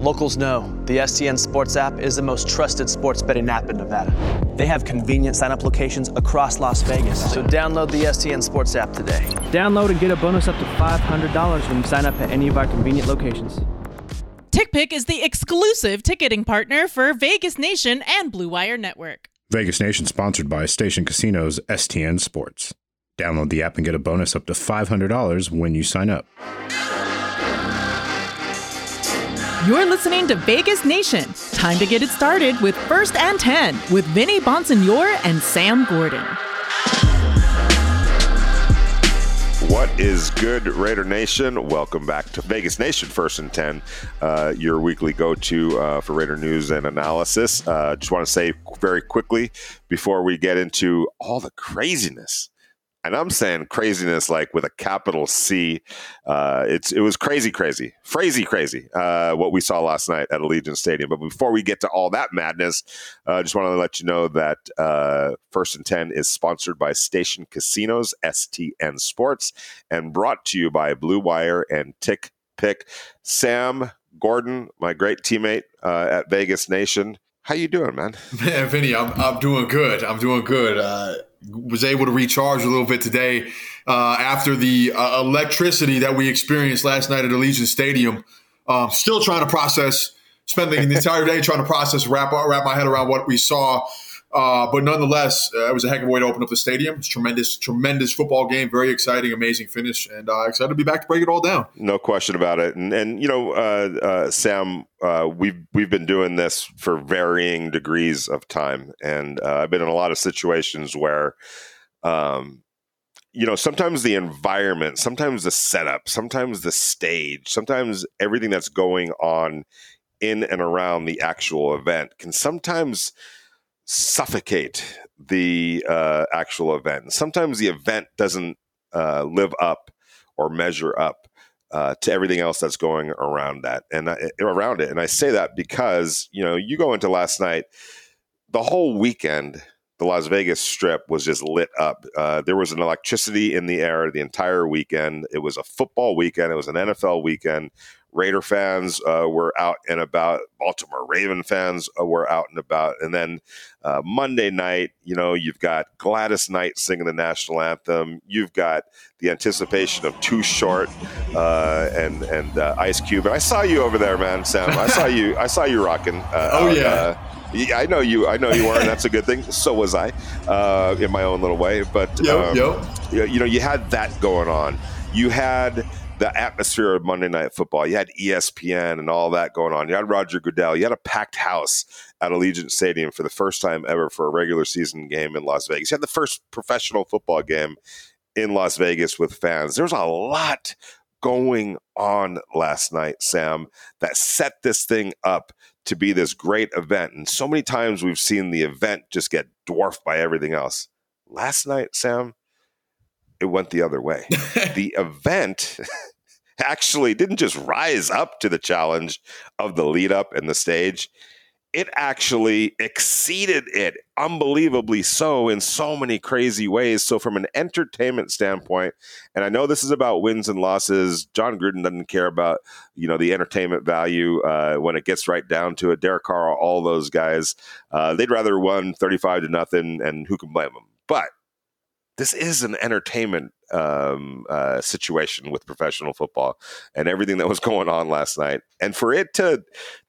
Locals know the STN Sports app is the most trusted sports betting app in Nevada. They have convenient sign up locations across Las Vegas. So download the STN Sports app today. Download and get a bonus up to $500 when you sign up at any of our convenient locations. TickPick is the exclusive ticketing partner for Vegas Nation and Blue Wire Network. Vegas Nation sponsored by Station Casinos STN Sports. Download the app and get a bonus up to $500 when you sign up. You're listening to Vegas Nation. Time to get it started with First and 10 with Vinny Bonsignore and Sam Gordon. What is good, Raider Nation? Welcome back to Vegas Nation First and 10, uh, your weekly go to uh, for Raider news and analysis. Uh, just want to say very quickly before we get into all the craziness and I'm saying craziness like with a capital C. Uh, it's it was crazy, crazy, crazy, crazy. Uh, what we saw last night at Allegiant Stadium. But before we get to all that madness, I uh, just want to let you know that uh, First and Ten is sponsored by Station Casinos, STN Sports, and brought to you by Blue Wire and Tick Pick. Sam Gordon, my great teammate uh, at Vegas Nation. How you doing, man? Man, Vinny, I'm, I'm doing good. I'm doing good. Was able to recharge a little bit today uh, after the uh, electricity that we experienced last night at Allegiant Stadium. Um, still trying to process, spending the entire day trying to process, wrap wrap my head around what we saw. Uh, but nonetheless, uh, it was a heck of a way to open up the stadium. It's tremendous, tremendous football game. Very exciting, amazing finish, and uh, excited to be back to break it all down. No question about it. And and you know, uh, uh, Sam, we've we've been doing this for varying degrees of time, and I've been in a lot of situations where, um, you know, sometimes the environment, sometimes the setup, sometimes the stage, sometimes everything that's going on in and around the actual event can sometimes suffocate the uh, actual event. Sometimes the event doesn't uh, live up or measure up uh, to everything else that's going around that and I, around it. And I say that because you know you go into last night, the whole weekend. The Las Vegas Strip was just lit up. Uh, there was an electricity in the air the entire weekend. It was a football weekend. It was an NFL weekend. Raider fans uh, were out and about. Baltimore Raven fans uh, were out and about. And then uh, Monday night, you know, you've got Gladys Knight singing the national anthem. You've got the anticipation of Too Short uh, and and uh, Ice Cube. And I saw you over there, man, Sam. I saw you. I saw you rocking. Uh, oh yeah. I know you. I know you were, and that's a good thing. So was I, in my own little way. But yep, um, yep. you know, you had that going on. You had the atmosphere of Monday Night Football. You had ESPN and all that going on. You had Roger Goodell. You had a packed house at Allegiant Stadium for the first time ever for a regular season game in Las Vegas. You had the first professional football game in Las Vegas with fans. There's a lot going on last night, Sam, that set this thing up to be this great event. And so many times we've seen the event just get dwarfed by everything else. Last night, Sam, it went the other way. the event actually didn't just rise up to the challenge of the lead up and the stage. It actually exceeded it, unbelievably so, in so many crazy ways. So, from an entertainment standpoint, and I know this is about wins and losses. Jon Gruden doesn't care about you know the entertainment value uh, when it gets right down to it. Derek Carr, all those guys, uh, they'd rather won thirty-five to nothing, and who can blame them? But this is an entertainment um, uh, situation with professional football and everything that was going on last night. And for it to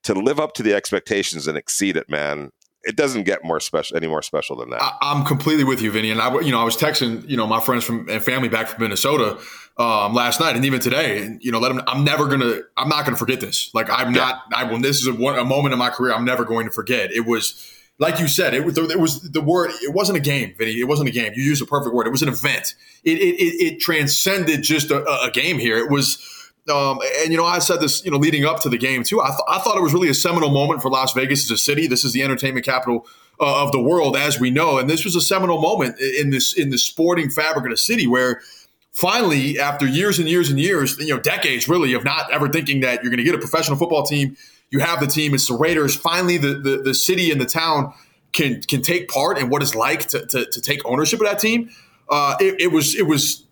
to live up to the expectations and exceed it, man, it doesn't get more special any more special than that. I, am completely with you, Vinny. And I, you know, I was texting, you know, my friends from and family back from Minnesota um, last night and even today, and you know, let them. I'm never gonna. I'm not gonna forget this. Like I'm yeah. not. I when this is a, a moment in my career, I'm never going to forget. It was like you said, it was it was the word. It wasn't a game, Vinny. It wasn't a game. You used a perfect word. It was an event. It it it, it transcended just a, a, game here. It was. Um, and you know, I said this, you know, leading up to the game too. I, th- I thought it was really a seminal moment for Las Vegas as a city. This is the entertainment capital uh, of the world, as we know, and this was a seminal moment in this in the sporting fabric of the city where finally, after years and years and years, you know, decades really of not ever thinking that you're going to get a professional football team you have the team. It's the Raiders. Finally, the, the, the city and the town can can take part in what it's like to, to, to take ownership of that team. Uh, it, it, was it was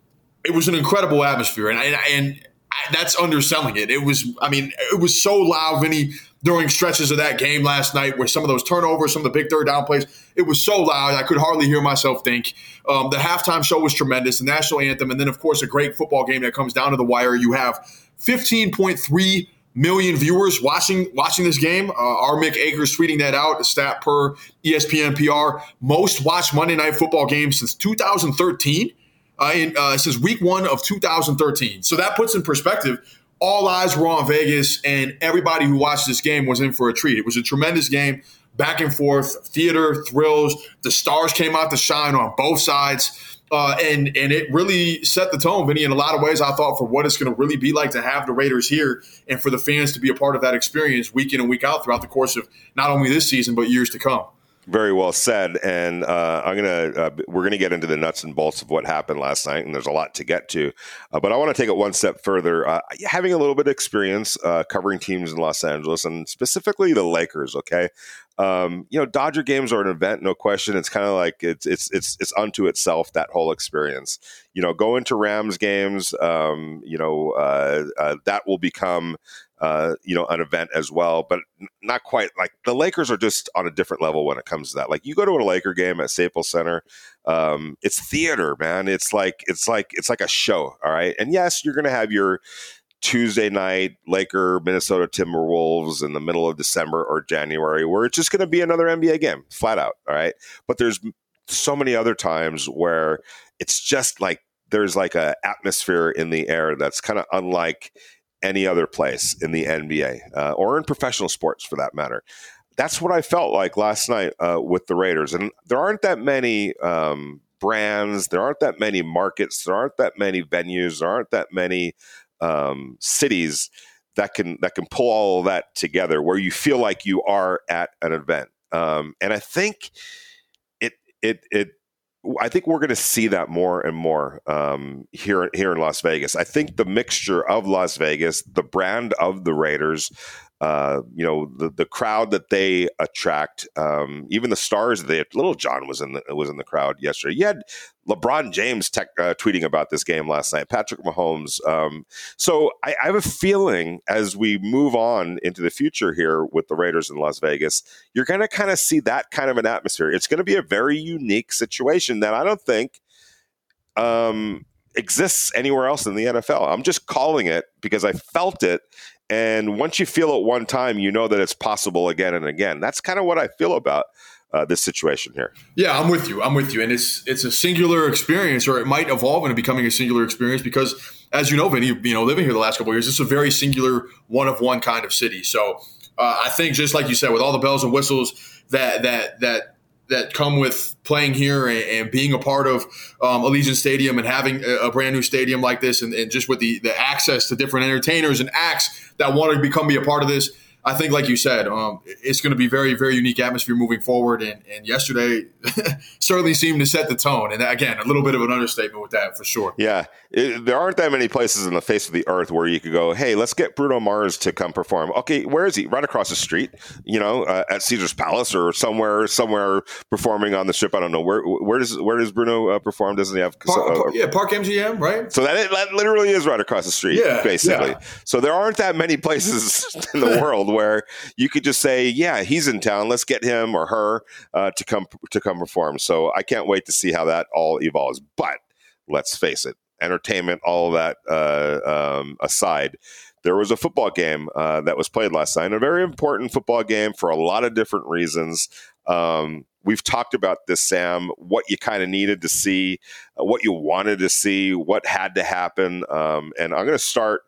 it was an incredible atmosphere, and and, and I, that's underselling it. It was, I mean, it was so loud, Vinny, during stretches of that game last night where some of those turnovers, some of the big third down plays, it was so loud I could hardly hear myself think. Um, the halftime show was tremendous, the national anthem, and then, of course, a great football game that comes down to the wire. You have 15.3 million viewers watching watching this game. Uh, our Mick Akers tweeting that out, a stat per ESPN PR. Most watched Monday Night Football game since 2013 uh, in, uh, since week one of 2013. So that puts in perspective. All eyes were on Vegas, and everybody who watched this game was in for a treat. It was a tremendous game, back and forth, theater, thrills. The stars came out to shine on both sides. Uh, and and it really set the tone, Vinny. In a lot of ways, I thought for what it's going to really be like to have the Raiders here, and for the fans to be a part of that experience week in and week out throughout the course of not only this season but years to come. Very well said, and uh, I'm gonna uh, we're gonna get into the nuts and bolts of what happened last night, and there's a lot to get to. Uh, but I want to take it one step further. Uh, having a little bit of experience uh, covering teams in Los Angeles, and specifically the Lakers. Okay, um, you know, Dodger games are an event, no question. It's kind of like it's it's it's it's unto itself that whole experience. You know, going to Rams games, um, you know, uh, that will become uh, you know, an event as well, but not quite like the Lakers are just on a different level when it comes to that. Like you go to a Laker game at Staples Center, um, it's theater, man. It's like it's like it's like a show, all right. And yes, you're gonna have your Tuesday night Laker Minnesota Timberwolves in the middle of December or January, where it's just gonna be another NBA game, flat out, all right. But there's so many other times where it's just like there's like a atmosphere in the air that's kind of unlike any other place in the NBA uh, or in professional sports for that matter. That's what I felt like last night uh, with the Raiders. And there aren't that many um, brands, there aren't that many markets, there aren't that many venues, there aren't that many um, cities that can that can pull all of that together where you feel like you are at an event. Um, and I think it it it I think we're going to see that more and more um, here here in Las Vegas. I think the mixture of Las Vegas, the brand of the Raiders, uh, you know, the the crowd that they attract, um, even the stars. They Lil Jon was in the was in the crowd yesterday. You had LeBron James tech, uh, tweeting about this game last night. Patrick Mahomes. Um, so I, I, have a feeling as we move on into the future here with the Raiders in Las Vegas, you're going to kind of see that kind of an atmosphere. It's going to be a very unique situation that I don't think. Um, exists anywhere else in the NFL. I'm just calling it because I felt it and once you feel it one time, you know that it's possible again and again. That's kind of what I feel about uh, this situation here. Yeah, I'm with you. I'm with you, and it's it's a singular experience, or it might evolve into becoming a singular experience because, as you know, Vinny, you know, living here the last couple years, it's a very singular, one of one kind of city. So uh, I think, just like you said, with all the bells and whistles that that that that come with playing here and, and being a part of um, Allegiant Stadium and having a, a, brand new stadium like this, and, and just with the the access to different entertainers and acts that want to become be a part of this. I think, like you said, um, it's going to be very, very unique atmosphere moving forward. And, and yesterday certainly seemed to set the tone. And again, a little bit of an understatement with that for sure. Yeah, it, there aren't that many places in the face of the earth where you could go, "Hey, let's get Bruno Mars to come perform." Okay, where is he? Right across the street, you know, uh, at Caesar's Palace or somewhere, somewhere performing on the strip. I don't know where. Where does where does Bruno uh, perform? Doesn't he have? Park, uh, yeah, Park MGM, right? So that, that literally is right across the street. Yeah, basically. Yeah. So there aren't that many places in the world where you could just say, "Yeah, he's in town. Let's get him or her uh, to come to come perform." So I can't wait to see how that all evolves. But let's face it, entertainment, all that uh, um, aside, there was a football game uh, that was played last night, a very important football game for a lot of different reasons. Um, we've talked about this, Sam, what you kind of needed to see, what you wanted to see, what had to happen. Um, and I'm going to start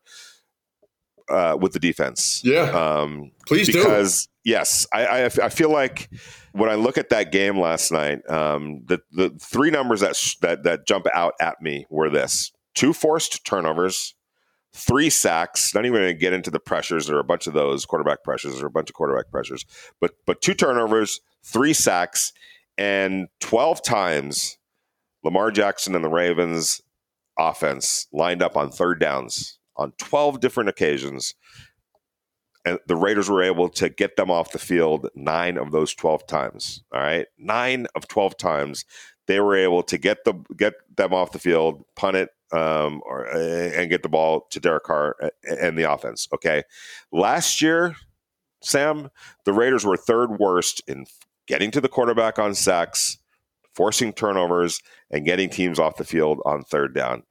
uh, with the defense. Yeah. Um, Please because, do. Because, yes, I, I, I, feel like when I look at that game last night, um, the, the three numbers that, that, that jump out at me were this two forced turnovers, three sacks. Not even going to get into the pressures. There are a bunch of those quarterback pressures. There are a bunch of quarterback pressures, but but two turnovers, three sacks, and twelve times Lamar Jackson and the Ravens offense lined up on third downs on 12 different occasions. And the Raiders were able to get them off the field nine of those 12 times. All right. Nine of 12 times they were able to get the get them off the field, punt it, um, or, and get the ball to Derek Carr and the offense. Okay. Last year, Sam, the Raiders were third worst in getting to the quarterback on sacks, forcing turnovers, and getting teams off the field on third down.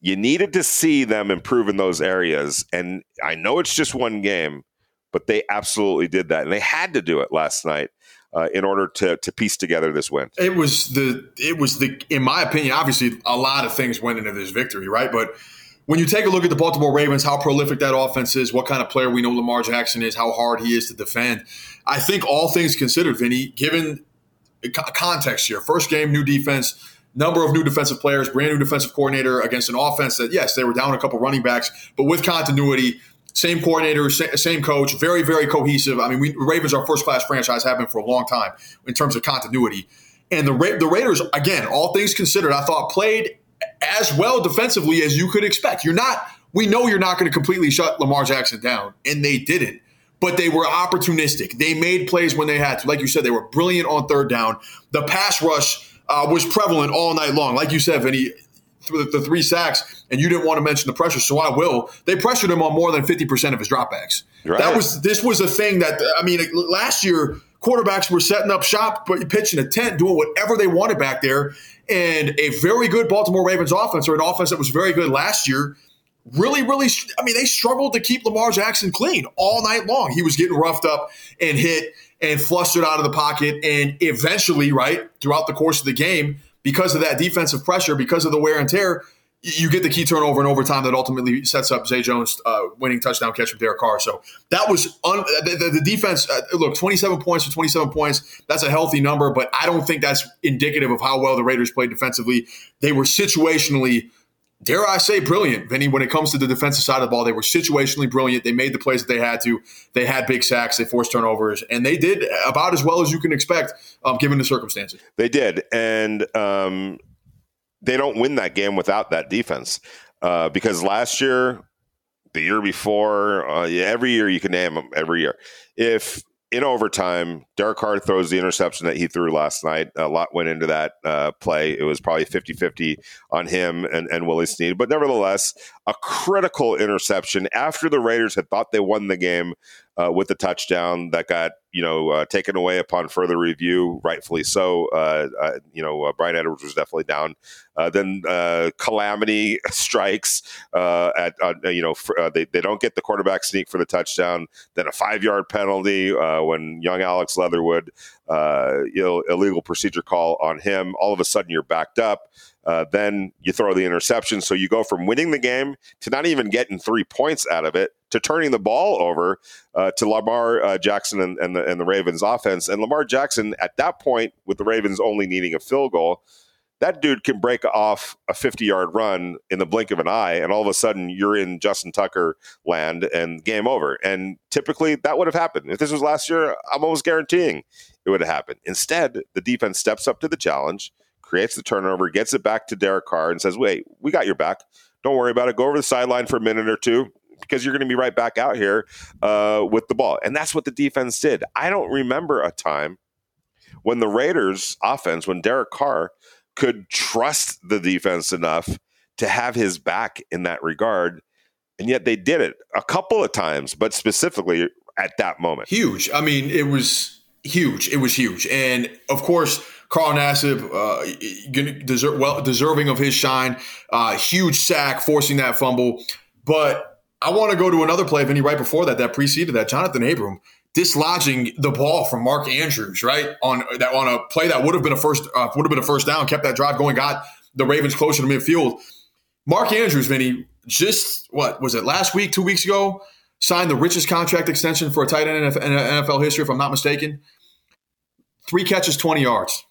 You needed to see them improve in those areas. And I know it's just one game, but they absolutely did that. And they had to do it last night. Uh, in order to to piece together this win. It was the it was the in my opinion, obviously a lot of things went into this victory, right? But when you take a look at the Baltimore Ravens, how prolific that offense is, what kind of player we know Lamar Jackson is, how hard he is to defend, I think all things considered, Vinny, given context here, first game, new defense, number of new defensive players, brand new defensive coordinator against an offense that yes, they were down a couple running backs, but with continuity same coordinator, same coach, very, very cohesive. I mean, we, Ravens are first class franchise, have been for a long time in terms of continuity. And the Ra- the Raiders, again, all things considered, I thought played as well defensively as you could expect. You're not, we know you're not going to completely shut Lamar Jackson down, and they didn't. But they were opportunistic. They made plays when they had to. Like you said, they were brilliant on third down. The pass rush uh, was prevalent all night long. Like you said, Vinny, the, the three sacks, and you didn't want to mention the pressure, so I will. They pressured him on more than fifty percent of his dropbacks. Right. That was this was a thing that I mean, last year quarterbacks were setting up shop, but pitching a tent, doing whatever they wanted back there, and a very good Baltimore Ravens offense, or an offense that was very good last year. Really, really, I mean, they struggled to keep Lamar Jackson clean all night long. He was getting roughed up and hit and flustered out of the pocket. And eventually, right, throughout the course of the game, because of that defensive pressure, because of the wear and tear, you get the key turnover in overtime that ultimately sets up Zay Jones' uh, winning touchdown catch from Derek Carr. So that was un- the, the, the, defense. Uh, look, 27 points for 27 points. That's a healthy number, but I don't think that's indicative of how well the Raiders played defensively. They were situationally dare I say, brilliant, Vinny. When it comes to the defensive side of the ball, they were situationally brilliant. They made the plays that they had to. They had big sacks. They forced turnovers, and they did about as well as you can expect, um, given the circumstances. They did, and um, they don't win that game without that defense uh, because last year, the year before, uh, every year you can name them. Every year, if in overtime, Derek Carr throws the interception that he threw last night. A lot went into that uh, play. It was probably 50 50 on him and, and Willie Snead. But nevertheless, a critical interception after the Raiders had thought they won the game uh, with the touchdown that got you know uh, taken away upon further review, rightfully so. Uh, uh you know, uh, Bryan Edwards was definitely down. Uh, then calamity strikes at you know for, they they don't get the quarterback sneak for the touchdown. Then a five yard penalty when young Alex Leatherwood know, illegal procedure call on him. All of a sudden, you're backed up. Uh, then you throw the interception. So you go from winning the game to not even getting three points out of it to turning the ball over uh, to Lamar uh, Jackson and, and, the, and the Ravens offense. And Lamar Jackson, at that point, with the Ravens only needing a field goal, that dude can break off a 50 yard run in the blink of an eye, and all of a sudden you're in Justin Tucker land and game over. And typically that would have happened. If this was last year, I'm almost guaranteeing it would have happened. Instead, the defense steps up to the challenge creates the turnover, gets it back to Derek Carr, and says, "Wait, we got your back. Don't worry about it. Go over the sideline for a minute or two because you're going to be right back out here uh, with the ball." And that's what the defense did. I don't remember a time when the Raiders' offense, when Derek Carr could trust the defense enough to have his back in that regard, and yet they did it a couple of times, but specifically at that moment. Huge. I mean, it was huge. It was huge, and of course Carl Nassib, uh, well, deserving of his shine. Uh, huge sack, forcing that fumble. But I want to go to another play, of Vinny, right before that, that preceded that. Johnathan Abram dislodging the ball from Mark Andrews, right on that on a play that would have been a first uh, would have been a first down, kept that drive going, got the Ravens closer to midfield. Mark Andrews, Vinny, just what was it last week, two weeks ago? Signed the richest contract extension for a tight end in NFL history, if I'm not mistaken. Three catches, 20 yards.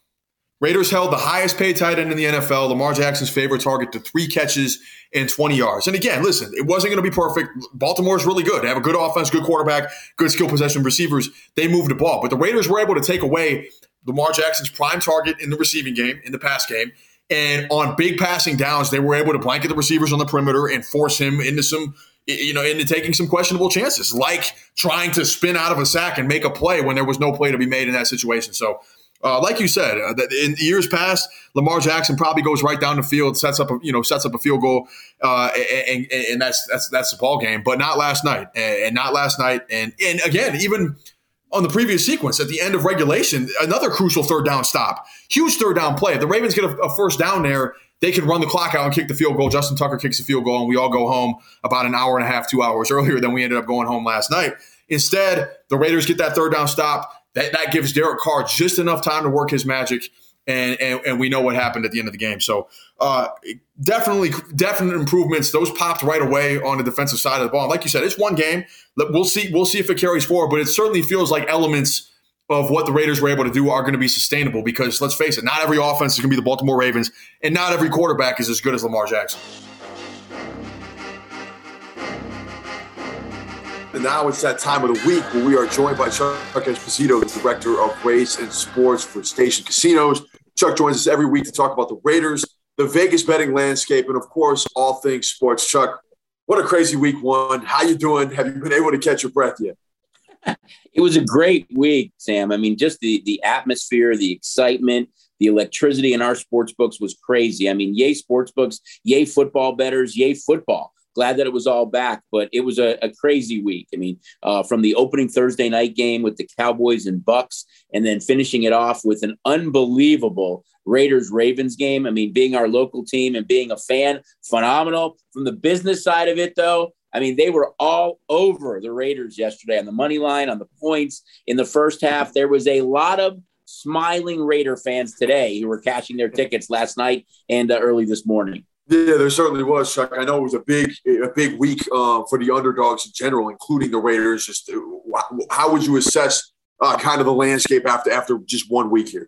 Raiders held the highest paid tight end in the NFL, Lamar Jackson's favorite target, to three catches and 20 yards. And again, listen, it wasn't going to be perfect. Baltimore's really good. They have a good offense, good quarterback, good skill possession receivers. They moved the ball. But the Raiders were able to take away Lamar Jackson's prime target in the receiving game, in the pass game. And on big passing downs, they were able to blanket the receivers on the perimeter and force him into some, you know, into taking some questionable chances, like trying to spin out of a sack and make a play when there was no play to be made in that situation. So uh, like you said, uh, in years past, Lamar Jackson probably goes right down the field, sets up a you know sets up a field goal, uh, and, and, and, that's that's that's the ball game. But not last night, and, not last night, and and again, even on the previous sequence at the end of regulation, another crucial third down stop, huge third down play. If the Ravens get a, a first down there, they can run the clock out and kick the field goal. Justin Tucker kicks the field goal, and we all go home about an hour and a half, two hours earlier than we ended up going home last night. Instead, the Raiders get that third down stop. That, that gives Derek Carr just enough time to work his magic. And, and, and we know what happened at the end of the game. So uh, definitely, definite improvements. Those popped right away on the defensive side of the ball. Like you said, it's one game. We'll see. We'll see if it carries forward. But it certainly feels like elements of what the Raiders were able to do are going to be sustainable. Because let's face it, not every offense is going to be the Baltimore Ravens, and not every quarterback is as good as Lamar Jackson. And now it's that time of the week where we are joined by Chuck Esposito, the director of race and sports for Station Casinos. Chuck joins us every week to talk about the Raiders, the Vegas betting landscape, and of course, all things sports. Chuck, what a crazy week one. How you doing? Have you been able to catch your breath yet? It was a great week, Sam. I mean, just the the atmosphere, the excitement, the electricity in our sports books was crazy. I mean, yay sports books, yay football betters, yay football glad that it was all back, but it was a, a crazy week. I mean, uh, from the opening Thursday night game with the Cowboys and Bucks, and then finishing it off with an unbelievable Raiders Ravens game. I mean, being our local team and being a fan, phenomenal. From the business side of it, though, I mean, they were all over the Raiders yesterday on the money line, on the points in the first half. There was a lot of smiling Raider fans today who were cashing their tickets last night and uh, early this morning. Yeah, there certainly was, Chuck. I know it was a big, a big week uh, for the underdogs in general, including the Raiders. Just uh, how would you assess uh, kind of the landscape after after just one week here?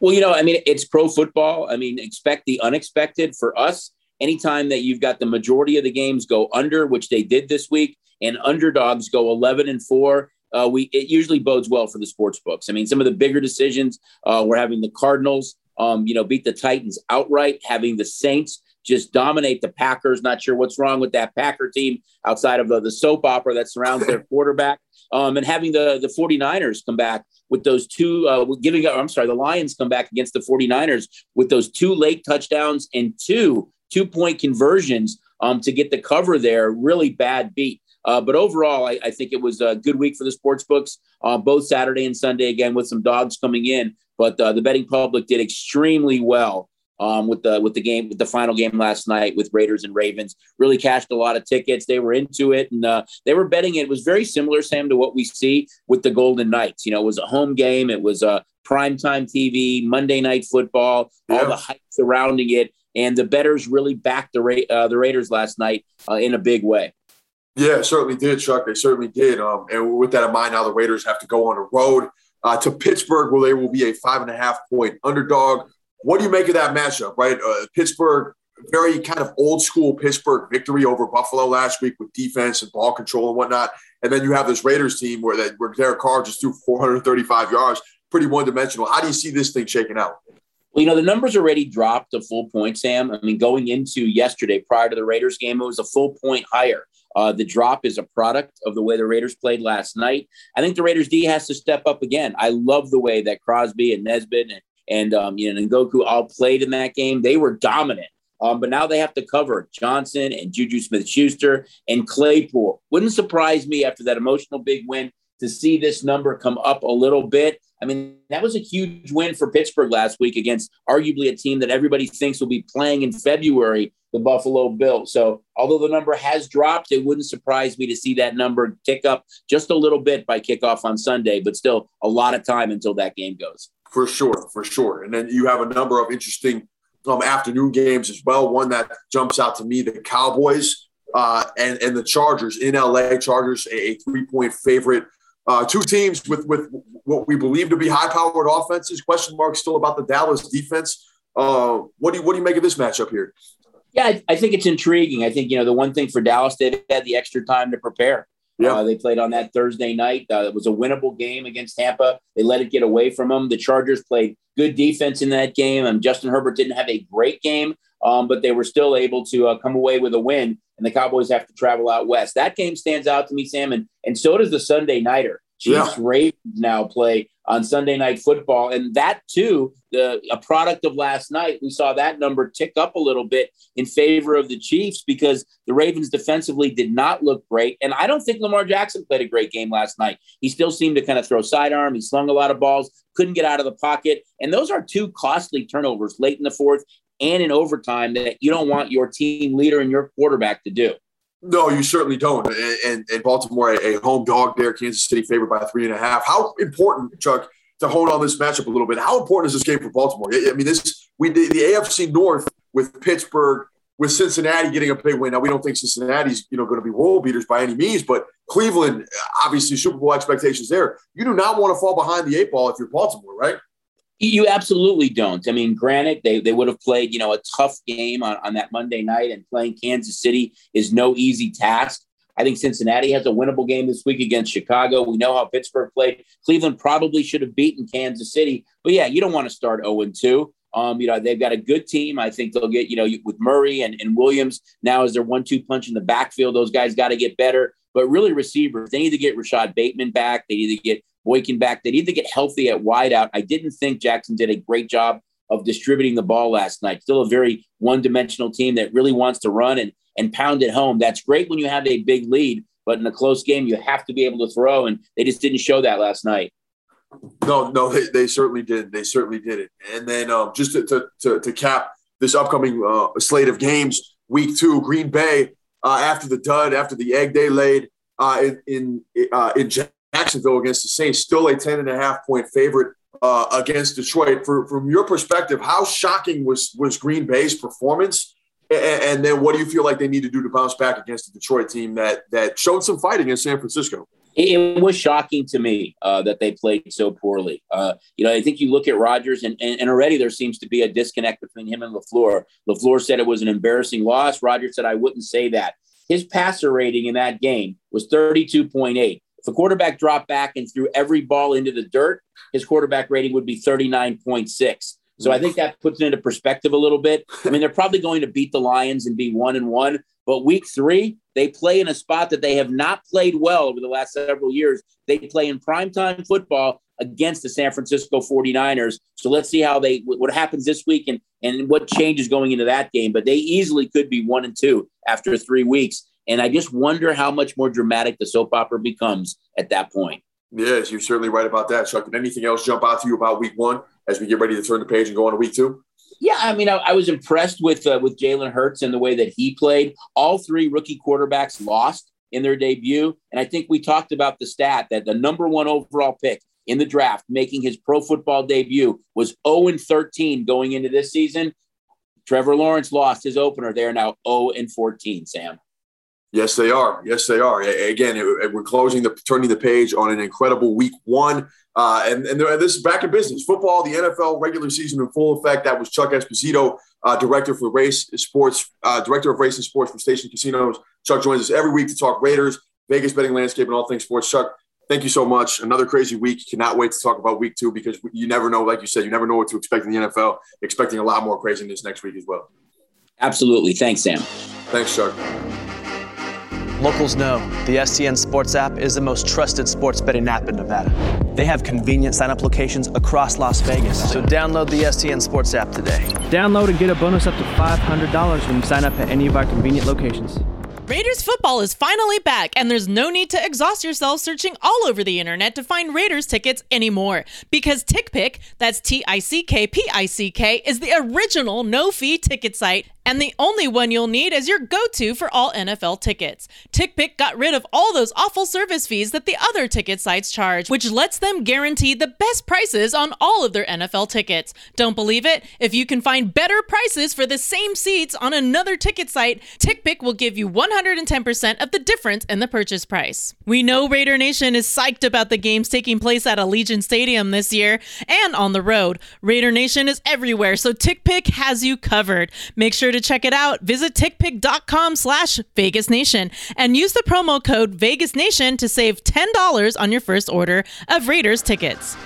Well, you know, I mean, it's pro football. I mean, expect the unexpected for us. Anytime that you've got the majority of the games go under, which they did this week, and underdogs go eleven and four, uh, we it usually bodes well for the sports books. I mean, some of the bigger decisions uh, we're having the Cardinals, um, you know, beat the Titans outright, having the Saints just dominate the Packers. Not sure what's wrong with that Packer team outside of the, the soap opera that surrounds their quarterback. Um, and having the, the 49ers come back with those two, uh, giving up, I'm sorry, the Lions come back against the 49ers with those two late touchdowns and two two point conversions um, to get the cover there. Really bad beat. Uh, but overall, I, I, think it was a good week for the sports books, uh, both Saturday and Sunday, again, with some dogs coming in. But uh, the betting public did extremely well um, with the with the game with the final game last night with Raiders and Ravens. Really cashed a lot of tickets. They were into it and uh, they were betting. It was very similar, Sam, to what we see with the Golden Knights. You know, it was a home game. It was a primetime TV, Monday night football, yeah. all the hype surrounding it, and the betters really backed the Ra- uh, the Raiders last night uh, in a big way. Yeah, certainly did, Chuck. They certainly did. Um, and with that in mind, now the Raiders have to go on the road uh, to Pittsburgh, where they will be a five and a half point underdog. What do you make of that matchup, right? Uh, Pittsburgh, very kind of old school Pittsburgh victory over Buffalo last week with defense and ball control and whatnot. And then you have this Raiders team where, that, where Derek Carr just threw 435 yards, pretty one dimensional. How do you see this thing shaking out? Well, you know, the numbers already dropped a full point, Sam. I mean, going into yesterday prior to the Raiders game, it was a full point higher. Uh, the drop is a product of the way the Raiders played last night. I think the Raiders D has to step up again. I love the way that Crosby and Nassib and and um, you know, Ngakoue all played in that game. They were dominant. Um, but now they have to cover Johnson and Juju Smith Schuster and Claypool. Wouldn't surprise me after that emotional big win to see this number come up a little bit. I mean, that was a huge win for Pittsburgh last week against arguably a team that everybody thinks will be playing in February, the Buffalo Bills. So, although the number has dropped, it wouldn't surprise me to see that number tick up just a little bit by kickoff on Sunday, but still a lot of time until that game goes. For sure, for sure. And then you have a number of interesting um, afternoon games as well. One that jumps out to me: the Cowboys uh, and and the Chargers in LA. Chargers a, three point favorite. Uh, two teams with with what we believe to be high powered offenses. Question marks still about the Dallas defense. Uh, what do you what do you make of this matchup here? Yeah, I, I think it's intriguing. I think you know the one thing for Dallas, they've had the extra time to prepare. Yeah. Uh, they played on that Thursday night. Uh, it was a winnable game against Tampa. They let it get away from them. The Chargers played good defense in that game. And Justin Herbert didn't have a great game, um, but they were still able to uh, come away with a win. And the Cowboys have to travel out west. That game stands out to me, Sam, and, and so does the Sunday nighter. Chiefs yeah. Ravens now play on Sunday Night Football. And that, too, the, a product of last night, we saw that number tick up a little bit in favor of the Chiefs because the Ravens defensively did not look great. And I don't think Lamar Jackson played a great game last night. He still seemed to kind of throw sidearm. He slung a lot of balls, couldn't get out of the pocket. And those are two costly turnovers late in the fourth and in overtime that you don't want your team leader and your quarterback to do. No, you certainly don't. And, and, Baltimore, a, a, home dog there, Kansas City favored by three and a half. How important, Chuck, to hone on this matchup a little bit? How important is this game for Baltimore? I mean, this we the, the AFC North with Pittsburgh, with Cincinnati getting a big win. Now we don't think Cincinnati's you know going to be world beaters by any means, but Cleveland, obviously Super Bowl expectations there. You do not want to fall behind the eight ball if you're Baltimore, right? You absolutely don't. I mean, granted, they, they would have played, you know, a tough game on, on that Monday night, and playing Kansas City is no easy task. I think Cincinnati has a winnable game this week against Chicago. We know how Pittsburgh played. Cleveland probably should have beaten Kansas City. But yeah, you don't want to start 0 2. Um, you know, they've got a good team. I think they'll get, you know, with Murray and, and Williams now as their one two punch in the backfield. Those guys got to get better. But really, receivers, they need to get Rashod Bateman back. They need to get Boykin back. They need to get healthy at wideout. I didn't think Jackson did a great job of distributing the ball last night. Still a very one-dimensional team that really wants to run and and pound it home. That's great when you have a big lead, but in a close game, you have to be able to throw, and they just didn't show that last night. No, no, they, they certainly did. They certainly did it. And then um, just to, to, to, to, cap this upcoming uh, slate of games, week two, Green Bay, uh, after the dud, after the egg they laid uh, in in, uh, in Jacksonville against the Saints, still a 10 and a half point favorite uh, against Detroit. For, from your perspective, how shocking was, was Green Bay's performance? And, and, then what do you feel like they need to do to bounce back against the Detroit team that, that showed some fight against San Francisco? It was shocking to me uh, that they played so poorly. Uh, you know, I think you look at Rodgers, and, and, and, already there seems to be a disconnect between him and LaFleur. LaFleur said it was an embarrassing loss. Rodgers said, I wouldn't say that. His passer rating in that game was 32.8. If a quarterback dropped back and threw every ball into the dirt, his quarterback rating would be 39.6. So I think that puts it into perspective a little bit. I mean, they're probably going to beat the Lions and be one and one, but week three, they play in a spot that they have not played well over the last several years. They play in primetime football against the San Francisco 49ers. So let's see how they what happens this week and, and what changes going into that game. But they easily could be one and two after three weeks. And I just wonder how much more dramatic the soap opera becomes at that point. Yes, you're certainly right about that, Chuck. Did anything else jump out to you about week one as we get ready to turn the page and go on to week two? Yeah, I mean, I, I was impressed with uh, with Jalen Hurts and the way that he played. All three rookie quarterbacks lost in their debut, and I think we talked about the stat that the number one overall pick in the draft, making his pro football debut, was 0 and 13 going into this season. Trevor Lawrence lost his opener. They are now 0 and 14. Sam. Yes, they are. Yes, they are. Again, we're closing the turning the page on an incredible week one, uh, and and this is back in business. Football, the NFL regular season in full effect. That was Chuck Esposito, uh, director for race sports, uh, director of race and sports for Station Casinos. Chuck joins us every week to talk Raiders, Vegas betting landscape, and all things sports. Chuck, thank you so much. Another crazy week. Cannot wait to talk about week two because you never know, like you said, you never know what to expect in the NFL. Expecting a lot more craziness next week as well. Absolutely. Thanks, Sam. Thanks, Chuck. Locals know the STN Sports app is the most trusted sports betting app in Nevada. They have convenient sign up locations across Las Vegas, so download the STN Sports app today. Download and get a bonus up to $500 when you sign up at any of our convenient locations. Raiders football is finally back, and there's no need to exhaust yourself searching all over the internet to find Raiders tickets anymore. Because TickPick, that's T I C K P I C K, is the original no fee ticket site and the only one you'll need as your go to for all NFL tickets. TickPick got rid of all those awful service fees that the other ticket sites charge, which lets them guarantee the best prices on all of their NFL tickets. Don't believe it? If you can find better prices for the same seats on another ticket site, TickPick will give you 110% of the difference in the purchase price. We know Raider Nation is psyched about the games taking place at Allegiant Stadium this year and on the road. Raider Nation is everywhere, so TickPick has you covered. Make sure to check it out, visit tickpick.com slash Vegas Nation and use the promo code Vegas Nation to save $10 on your first order of Raiders tickets.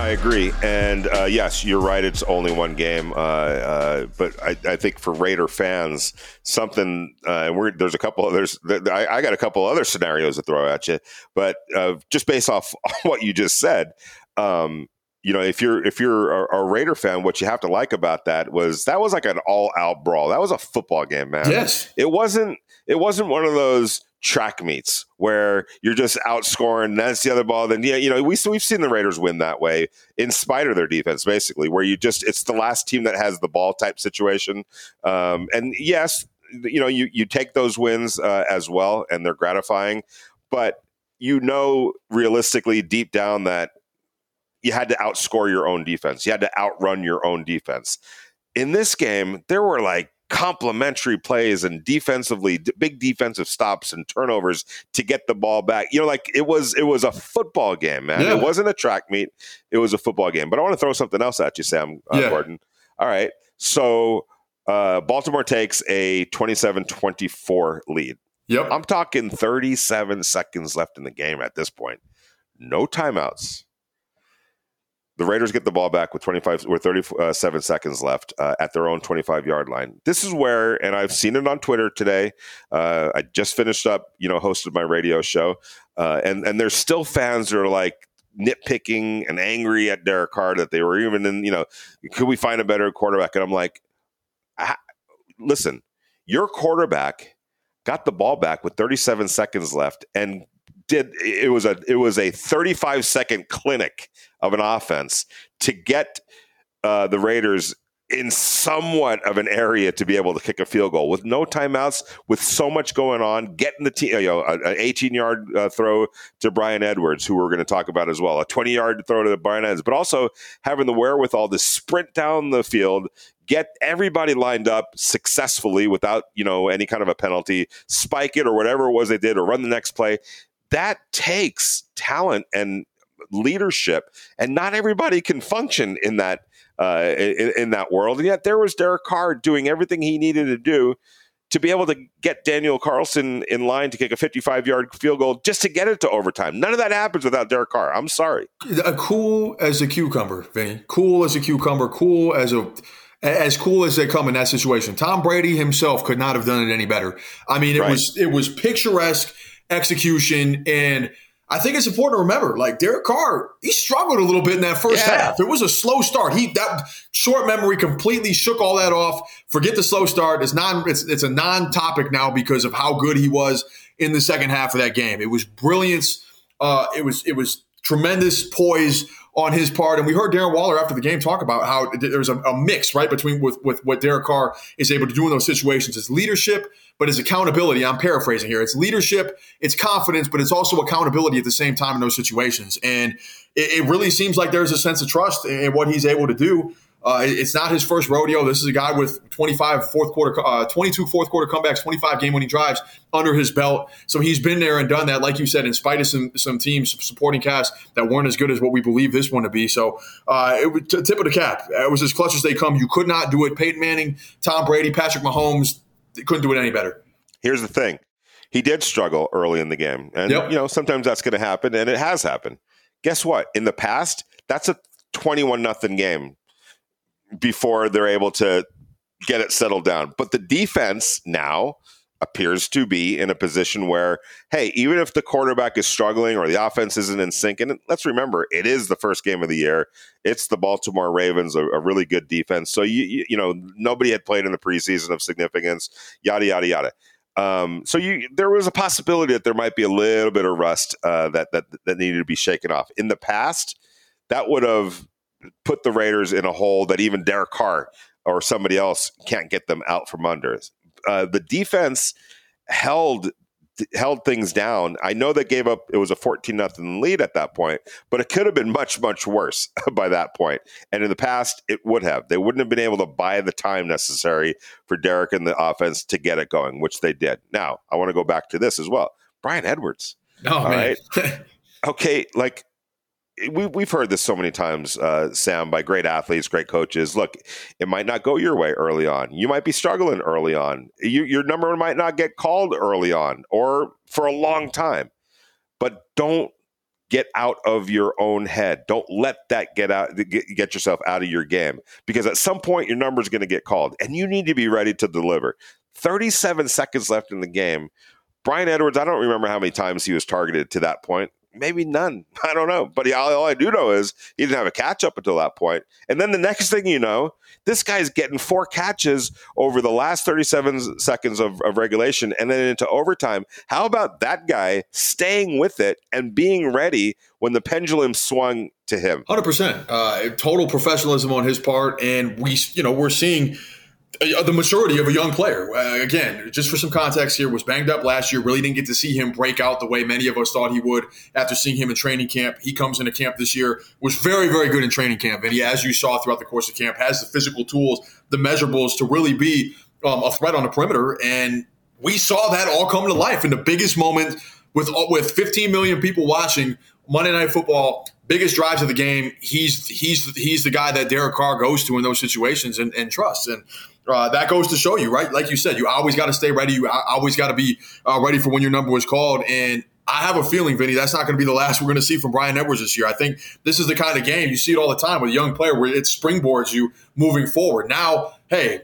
I agree. And uh, yes, you're right. It's only one game. Uh, uh, but I, I, think for Raider fans, something, uh, and we're, there's a couple, there's, I, I, got a couple other scenarios to throw at you. But uh, just based off what you just said, um, you know, if you're if you're a, a, Raider fan, what you have to like about that was that was like an all out brawl. That was a football game, man. Yes, it wasn't. It wasn't one of those track meets where you're just outscoring. That's the other ball. Then yeah, you know we we've seen the Raiders win that way in spite of their defense, basically, where you just it's the last team that has the ball type situation. Um, and yes, you know you you take those wins uh, as well, and they're gratifying, but you know realistically deep down that you had to outscore your own defense. You had to outrun your own defense. In this game, there were like complementary plays and defensively big defensive stops and turnovers to get the ball back. You know, like it was it was a football game, man. Yeah. It wasn't a track meet. It was a football game. But I want to throw something else at you, Sam uh, yeah. Gordon. All right. So uh, Baltimore takes a 27-24 lead. Yep. I'm talking 37 seconds left in the game at this point. No timeouts. The Raiders get the ball back with 25 or 37 seconds left uh, at their own 25 yard line. This is where, and I've seen it on Twitter today. Uh, I just finished up, you know, hosted my radio show, uh, and and there's still fans that are like nitpicking and angry at Derek Carr that they were even in, you know, could we find a better quarterback? And I'm like, listen, your quarterback got the ball back with 37 seconds left and did it was a it was a 35 second clinic of an offense to get uh, the Raiders in somewhat of an area to be able to kick a field goal with no timeouts, with so much going on, getting the team, you know, an 18 yard uh, throw to Bryan Edwards, who we're going to talk about as well, a 20 yard throw to Bryan Edwards, but also having the wherewithal to sprint down the field, get everybody lined up successfully without, you know, any kind of a penalty, spike it or whatever it was they did, or run the next play that takes talent and leadership, and not everybody can function in that uh, in, in, that world. And yet, there was Derek Carr doing everything he needed to do to be able to get Daniel Carlson in line to kick a 55 yard field goal just to get it to overtime. None of that happens without Derek Carr. I'm sorry. cool as a cucumber, Vinny. Cool as a cucumber. Cool as a as cool as they come in that situation. Tom Brady himself could not have done it any better. I mean, it right. was it was picturesque execution. And I think it's important to remember, like Derek Carr, he struggled a little bit in that first yeah. half. It was a slow start. He that short memory completely shook all that off. Forget the slow start. It's non it's it's a non-topic now because of how good he was in the second half of that game. It was brilliance. Uh, it was it was tremendous poise on his part. And we heard Darren Waller after the game talk about how there's a, a, mix, right, between with, with what Derek Carr is able to do in those situations. It's leadership, but it's accountability. I'm paraphrasing here. It's leadership, it's confidence, but it's also accountability at the same time in those situations. And it, it really seems like there's a sense of trust in what he's able to do. Uh, it's not his first rodeo. This is a guy with 25 fourth quarter, uh, 22 fourth quarter comebacks, 25 game winning drives under his belt. So he's been there and done that, like you said, in spite of some some teams supporting cast that weren't as good as what we believe this one to be. So uh, it was t- tip of the cap. It was as clutch as they come. You could not do it. Peyton Manning, Tom Brady, Patrick Mahomes, they couldn't do it any better. Here's the thing: he did struggle early in the game, and yep. you know sometimes that's going to happen, and it has happened. Guess what? In the past, that's a 21 nothing game before they're able to get it settled down. But the defense now appears to be in a position where, hey, even if the quarterback is struggling or the offense isn't in sync, and let's remember, it is the first game of the year. It's the Baltimore Ravens, a, a really good defense. So you, you, you know nobody had played in the preseason of significance. Yada yada yada. Um, so you, there was a possibility that there might be a little bit of rust uh, that that that needed to be shaken off. In the past, that would have put the Raiders in a hole that even Derek Carr or somebody else can't get them out from under. Uh, the defense held held things down. I know they gave up it was a 14 nothing lead at that point, but it could have been much much worse by that point. And in the past it would have. They wouldn't have been able to buy the time necessary for Derek and the offense to get it going, which they did. Now, I want to go back to this as well. Bryan Edwards. Oh, all man. right. okay, like we, we've heard this so many times, uh, Sam, by great athletes, great coaches. Look, it might not go your way early on. You might be struggling early on. You, your number might not get called early on or for a long time. But don't get out of your own head. Don't let that get out get, get yourself out of your game because at some point your number is going to get called and you need to be ready to deliver. 37 seconds left in the game. Bryan Edwards, I don't remember how many times he was targeted to that point maybe none. I don't know. But he, all, all, I do know is he didn't have a catch up until that point. And then the next thing you know, this guy's getting four catches over the last 37 seconds of, of regulation and then into overtime. How about that guy staying with it and being ready when the pendulum swung to him? 100%. Uh, total professionalism on his part. And we, you know, we're seeing – the maturity of a young player. Uh, again, just for some context here, was banged up last year. Really didn't get to see him break out the way many of us thought he would after seeing him in training camp. He comes into camp this year, was very, very good in training camp, and he, as you saw throughout the course of camp, has the physical tools, the measurables to really be um, a threat on the perimeter. And we saw that all come to life in the biggest moment with with 15 million people watching Monday Night Football biggest drives of the game, he's he's he's the guy that Derek Carr goes to in those situations and, and trusts. And uh, that goes to show you, right? Like you said, you always got to stay ready. You always got to be uh, ready for when your number was called. And I have a feeling, Vinny, that's not going to be the last we're going to see from Bryan Edwards this year. I think this is the kind of game you see it all the time with a young player where it springboards you moving forward. Now, hey,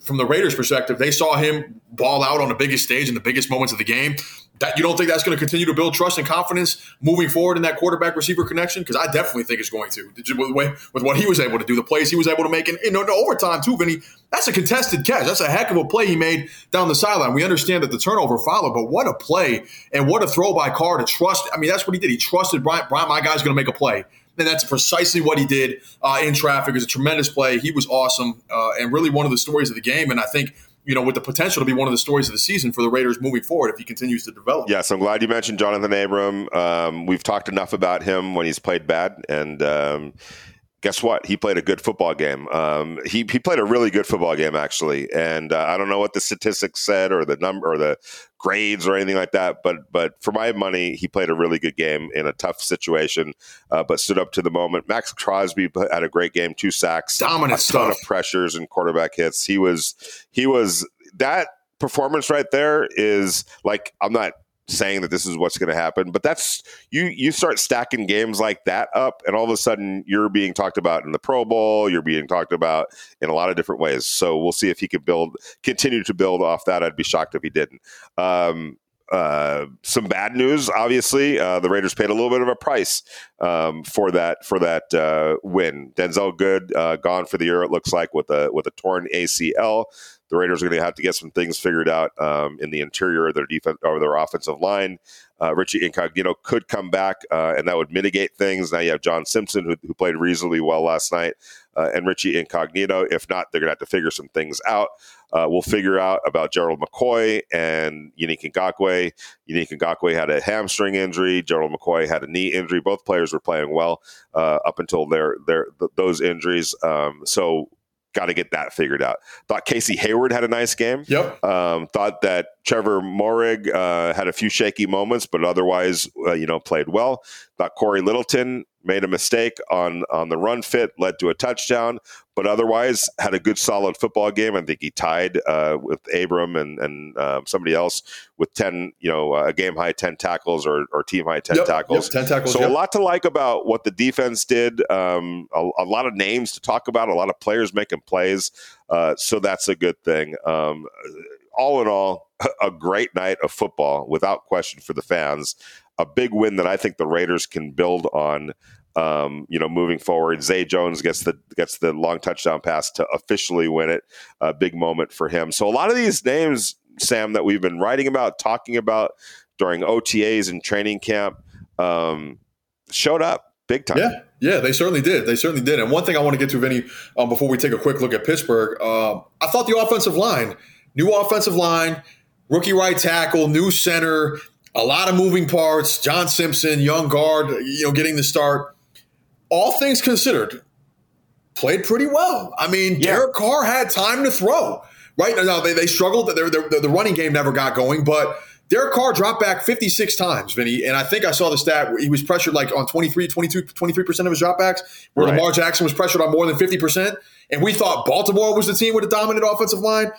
from the Raiders' perspective, they saw him ball out on the biggest stage in the biggest moments of the game that you don't think that's going to continue to build trust and confidence moving forward in that quarterback receiver connection? Because I definitely think it's going to. With, with what he was able to do, the plays he was able to make, and you know, the overtime too, Vinny. That's a contested catch. That's a heck of a play he made down the sideline. We understand that the turnover followed, but what a play and what a throw by Carr to trust. I mean, that's what he did. He trusted Bryan. Bryan, my guy's going to make a play. And that's precisely what he did uh, in traffic. It was a tremendous play. He was awesome uh, and really one of the stories of the game. And I think you know, with the potential to be one of the stories of the season for the Raiders moving forward if he continues to develop. Yes, I'm glad you mentioned Johnathan Abram. Um, we've talked enough about him when he's played bad, and um, guess what? He played a good football game. Um, he he played a really good football game actually, and uh, I don't know what the statistics said or the number or the grades or anything like that, but but for my money, he played a really good game in a tough situation, uh, but stood up to the moment. Maxx Crosby had a great game, two sacks, dominant ton of pressures and quarterback hits. He was he was that performance right there is like I'm not saying that this is what's going to happen, but that's you you start stacking games like that up and all of a sudden you're being talked about in the Pro Bowl, you're being talked about in a lot of different ways. So we'll see if he can build continue to build off that. I'd be shocked if he didn't. Um, uh, some bad news. Obviously, uh, the Raiders paid a little bit of a price um, for that for that uh, win. Denzelle Good uh, gone for the year. It looks like with a with a torn ACL the Raiders are going to have to get some things figured out um, in the interior of their defense or their offensive line. Uh, Richie Incognito could come back, uh, and that would mitigate things. Now you have John Simpson, who, who played reasonably well last night, uh, and Richie Incognito. If not, they're going to have to figure some things out. Uh, we'll figure out about Gerald McCoy and Yannick Ngakoue. Yannick Ngakoue had a hamstring injury. Gerald McCoy had a knee injury. Both players were playing well uh, up until their their th- those injuries. Um, so got to get that figured out. Thought Casey Hayward had a nice game. Yep. Um, thought that Trevor Moehrig uh, had a few shaky moments, but otherwise, uh, you know, played well. Thought Cory Littleton made a mistake on on the run fit, led to a touchdown, but otherwise had a good solid football game. I think he tied uh, with Abram and and uh, somebody else with ten, you know, a game high ten tackles or, or team high ten yep, tackles. Yep, ten tackles. So yep. a lot to like about what the defense did. Um, a, a, lot of names to talk about. A lot of players making plays. Uh, so that's a good thing. Um, all in all, a great night of football without question for the fans. A big win that I think the Raiders can build on um, you know, moving forward, Zay Jones gets the gets the long touchdown pass to officially win it. A big moment for him. So a lot of these names, Sam, that we've been writing about, talking about during OTAs and training camp, um, showed up big time. Yeah, yeah, they certainly did. They certainly did. And one thing I want to get to, Vinny, um, before we take a quick look at Pittsburgh, uh, I thought the offensive line, new offensive line, rookie right tackle, new center, a lot of moving parts. John Simpson, young guard, you know, getting the start all things considered, played pretty well. I mean, yeah. Derek Carr had time to throw. Right now, they, they struggled. Their, their, the running game never got going, but Derek Carr dropped back 56 times, Vinny. And I think I saw the stat he was pressured like on 23, 22, 23% of his dropbacks, where right. Lamar Jackson was pressured on more than 50%. And we thought Baltimore was the team with a dominant offensive line.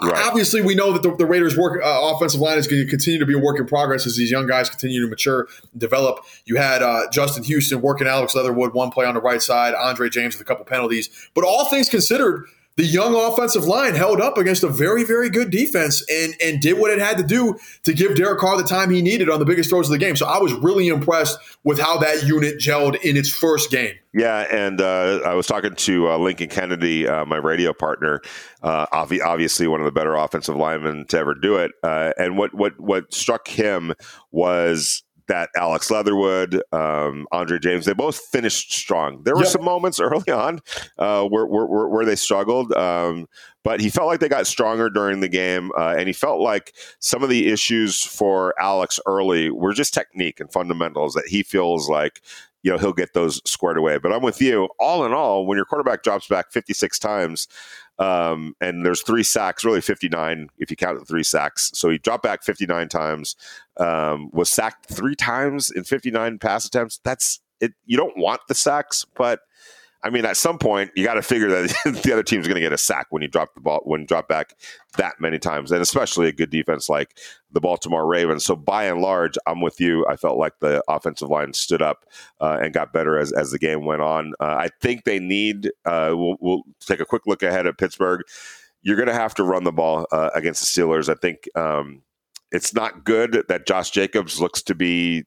Right. Obviously, we know that the, the Raiders' work uh, offensive line is going to continue to be a work in progress as these young guys continue to mature develop. You had uh, Justin Houston working Alex Leatherwood one play on the right side, Andre James with a couple penalties. But all things considered, the young offensive line held up against a very, very good defense and and did what it had to do to give Derek Carr the time he needed on the biggest throws of the game. So I was really impressed with how that unit gelled in its first game. Yeah, and uh, I was talking to uh, Lincoln Kennedy, uh, my radio partner, uh, obviously one of the better offensive linemen to ever do it. Uh, and what what what struck him was that Alex Leatherwood, um, Andre James, they both finished strong. There were yep. some moments early on uh, where, where, where, they struggled, um, but he felt like they got stronger during the game, uh, and he felt like some of the issues for Alex early were just technique and fundamentals that he feels like you know he'll get those squared away. But I'm with you. All in all, when your quarterback drops back 56 times, um, and there's three sacks, really 59 if you count the three sacks. So he dropped back 59 times, um, was sacked three times in 59 pass attempts. That's it. You don't want the sacks, but I mean, at some point, you got to figure that the other team's going to get a sack when you drop the ball, when you drop back that many times, and especially a good defense like the Baltimore Ravens. So, by and large, I'm with you. I felt like the offensive line stood up uh, and got better as, as the game went on. Uh, I think they need, uh, we'll, we'll, take a quick look ahead at Pittsburgh. You're going to have to run the ball uh, against the Steelers. I think um, it's not good that Josh Jacobs looks to be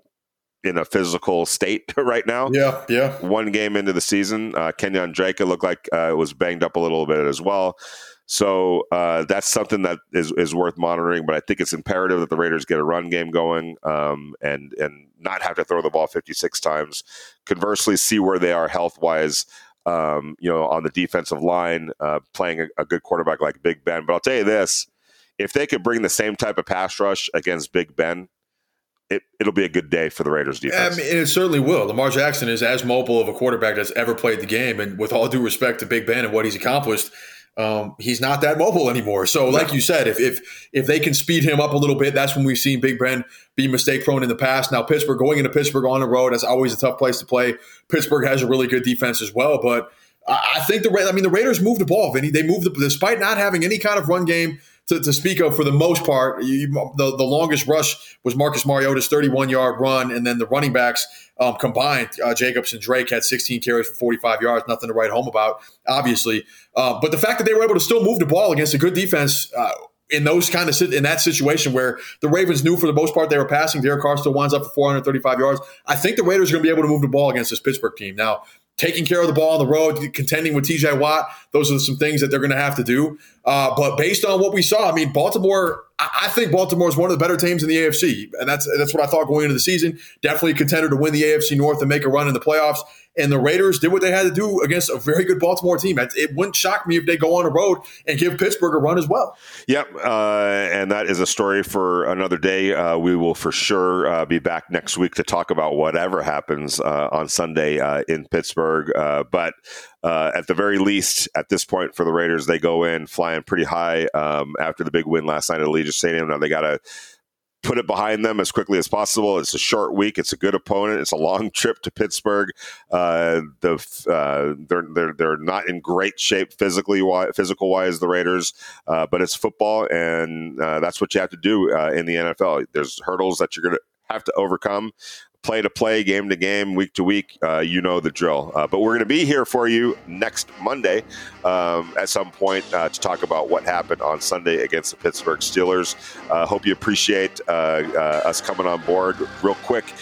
in a physical state right now. Yeah, yeah. One game into the season, uh, Kenyan Drake it looked like uh, was banged up a little bit as well. So uh, that's something that is, is worth monitoring. But I think it's imperative that the Raiders get a run game going um, and and not have to throw the ball 56 times. Conversely, see where they are health wise. Um, you know, on the defensive line, uh, playing a, a good quarterback like Big Ben. But I'll tell you this: if they could bring the same type of pass rush against Big Ben it, will be a good day for the Raiders defense. I mean, it certainly will. Lamar Jackson is as mobile of a quarterback that's ever played the game, and with all due respect to Big Ben and what he's accomplished, um, he's not that mobile anymore. So, like you said, if if if they can speed him up a little bit, that's when we've seen Big Ben be mistake prone in the past. Now, Pittsburgh going into Pittsburgh on the road, that's always a tough place to play. Pittsburgh has a really good defense as well, but I think the I mean the Raiders moved the ball, Vinny. They moved the, despite not having any kind of run game to, to speak of for the most part. You, the, the longest rush was Marcus Mariota's 31 yard run, and then the running backs um, combined, uh, Jacobs and Drake had 16 carries for 45 yards. Nothing to write home about, obviously. Uh, but the fact that they were able to still move the ball against a good defense. Uh, in those kind of in that situation where the Ravens knew for the most part they were passing, Derek Carr still winds up for 435 yards. I think the Raiders are going to be able to move the ball against this Pittsburgh team. Now, taking care of the ball on the road, contending with TJ Watt. Those are some things that they're going to have to do. Uh, but based on what we saw, I mean, Baltimore. I think Baltimore is one of the better teams in the AFC, and that's that's what I thought going into the season. Definitely a contender to win the AFC North and make a run in the playoffs and the Raiders did what they had to do against a very good Baltimore team. It, wouldn't shock me if they go on a road and give Pittsburgh a run as well. Yep, uh, and that is a story for another day. Uh, we will for sure uh, be back next week to talk about whatever happens uh, on Sunday uh, in Pittsburgh. Uh, but at the very least, at this point for the Raiders, they go in flying pretty high um, after the big win last night at Allegiant Stadium. Now they got to put it behind them as quickly as possible. It's a short week. It's a good opponent. It's a long trip to Pittsburgh. Uh, the uh, they're they're they're not in great shape physically physical wise the Raiders, uh, but it's football and uh, that's what you have to do uh, in the NFL. There's hurdles that you're to have to overcome play to play, game to game, week to week. Uh, you know the drill. Uh, but we're going to be here for you next Monday um, at some point uh, to talk about what happened on Sunday against the Pittsburgh Steelers. Uh, hope you appreciate uh, uh, us coming on board real quick.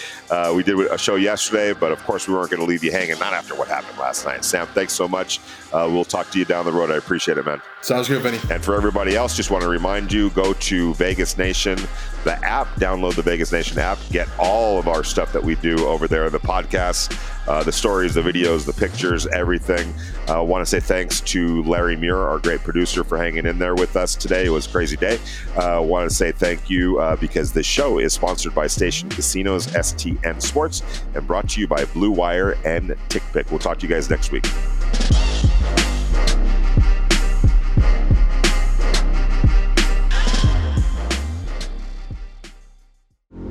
we did a show yesterday, but of course we weren't going to leave you hanging. Not after what happened last night. Sam, thanks so much. we'll talk to you down the road. I appreciate it, man. Sounds good, Vinny. And for everybody else, just want to remind you: go to Vegas Nation, the app, download the Vegas Nation app, get all of our stuff that we do over there, the podcasts, uh, the stories, the videos, the pictures, everything. I uh, want to say thanks to Larry Muir, our great producer, for hanging in there with us today. It was a crazy day. I uh, want to say thank you uh, because this show is sponsored by Station Casinos, STN Sports, and brought to you by Blue Wire and TickPick. We'll talk to you guys next week.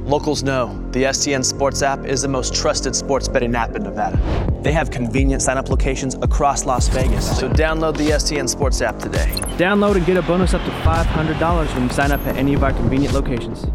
Locals know the STN Sports app is the most trusted sports betting app in Nevada. They have convenient sign up locations across Las Vegas. So download the STN Sports app today. Download and get a bonus up to $500 when you sign up at any of our convenient locations.